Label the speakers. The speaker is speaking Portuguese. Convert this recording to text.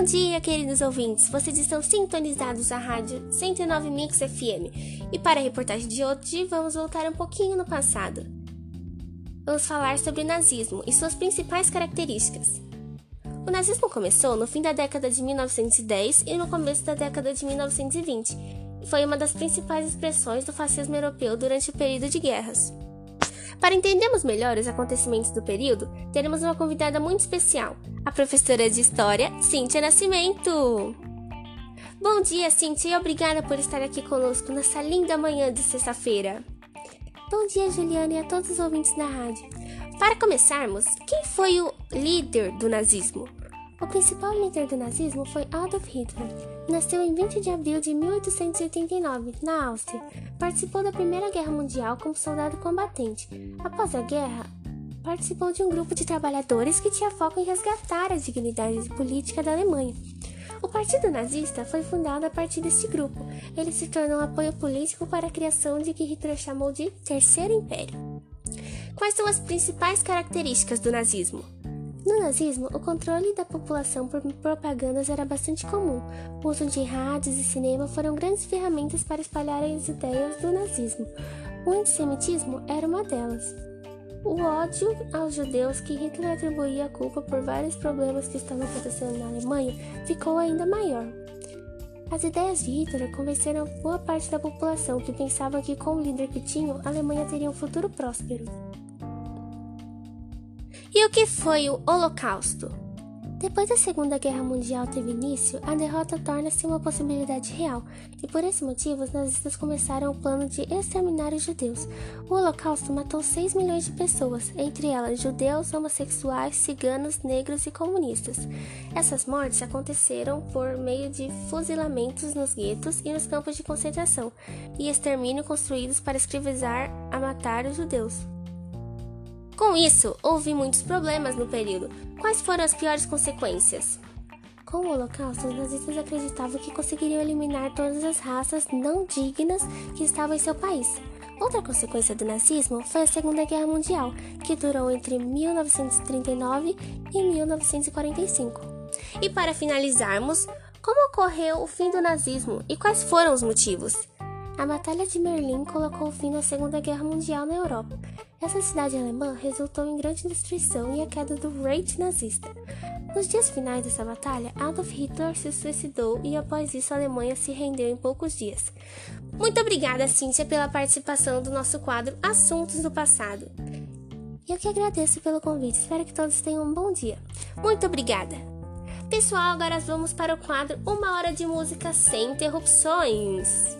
Speaker 1: Bom dia, queridos ouvintes. Vocês estão sintonizados à rádio 109 Mix FM. E para a reportagem de hoje, vamos voltar um pouquinho no passado. Vamos falar sobre o nazismo e suas principais características. O nazismo começou no fim da década de 1910 e no começo da década de 1920. E foi uma das principais expressões do fascismo europeu durante o período de guerras. Para entendermos melhor os acontecimentos do período, teremos uma convidada muito especial, a professora de História, Cíntia Nascimento. Bom dia, Cíntia, e obrigada por estar aqui conosco nessa linda manhã de sexta-feira.
Speaker 2: Bom dia, Juliana, e a todos os ouvintes da rádio.
Speaker 1: Para começarmos, quem foi o líder do nazismo?
Speaker 2: O principal líder do nazismo foi Adolf Hitler. Nasceu em 20 de abril de 1889, na Áustria. Participou da Primeira Guerra Mundial como soldado combatente. Após a guerra, participou de um grupo de trabalhadores que tinha foco em resgatar a dignidade política da Alemanha. O Partido Nazista foi fundado a partir desse grupo. Ele se tornou um apoio político para a criação de que Hitler chamou de Terceiro Império.
Speaker 1: Quais são as principais características do nazismo?
Speaker 2: No nazismo, o controle da população por propagandas era bastante comum. O uso de rádios e cinema foram grandes ferramentas para espalhar as ideias do nazismo. O antissemitismo era uma delas. O ódio aos judeus que Hitler atribuía a culpa por vários problemas que estavam acontecendo na Alemanha ficou ainda maior. As ideias de Hitler convenceram boa parte da população que pensava que com o líder que tinham, a Alemanha teria um futuro próspero.
Speaker 1: E o que foi o Holocausto?
Speaker 2: Depois da Segunda Guerra Mundial teve início, a derrota torna-se uma possibilidade real, e por esse motivo os nazistas começaram o plano de exterminar os judeus. O Holocausto matou 6 milhões de pessoas, entre elas judeus, homossexuais, ciganos, negros e comunistas. Essas mortes aconteceram por meio de fuzilamentos nos guetos e nos campos de concentração, e extermínio construídos para escravizar a matar os judeus.
Speaker 1: Com isso, houve muitos problemas no período. Quais foram as piores consequências?
Speaker 2: Com o Holocausto, os nazistas acreditavam que conseguiriam eliminar todas as raças não dignas que estavam em seu país. Outra consequência do nazismo foi a Segunda Guerra Mundial, que durou entre 1939 e 1945.
Speaker 1: E para finalizarmos, como ocorreu o fim do nazismo e quais foram os motivos?
Speaker 2: A Batalha de Berlim colocou fim na Segunda Guerra Mundial na Europa. Essa cidade alemã resultou em grande destruição e a queda do Reich nazista. Nos dias finais dessa batalha, Adolf Hitler se suicidou e após isso a Alemanha se rendeu em poucos dias.
Speaker 1: Muito obrigada, Cíntia, pela participação do nosso quadro Assuntos do Passado.
Speaker 2: Eu que agradeço pelo convite. Espero que todos tenham um bom dia.
Speaker 1: Muito obrigada. Pessoal, agora vamos para o quadro Uma Hora de Música Sem Interrupções.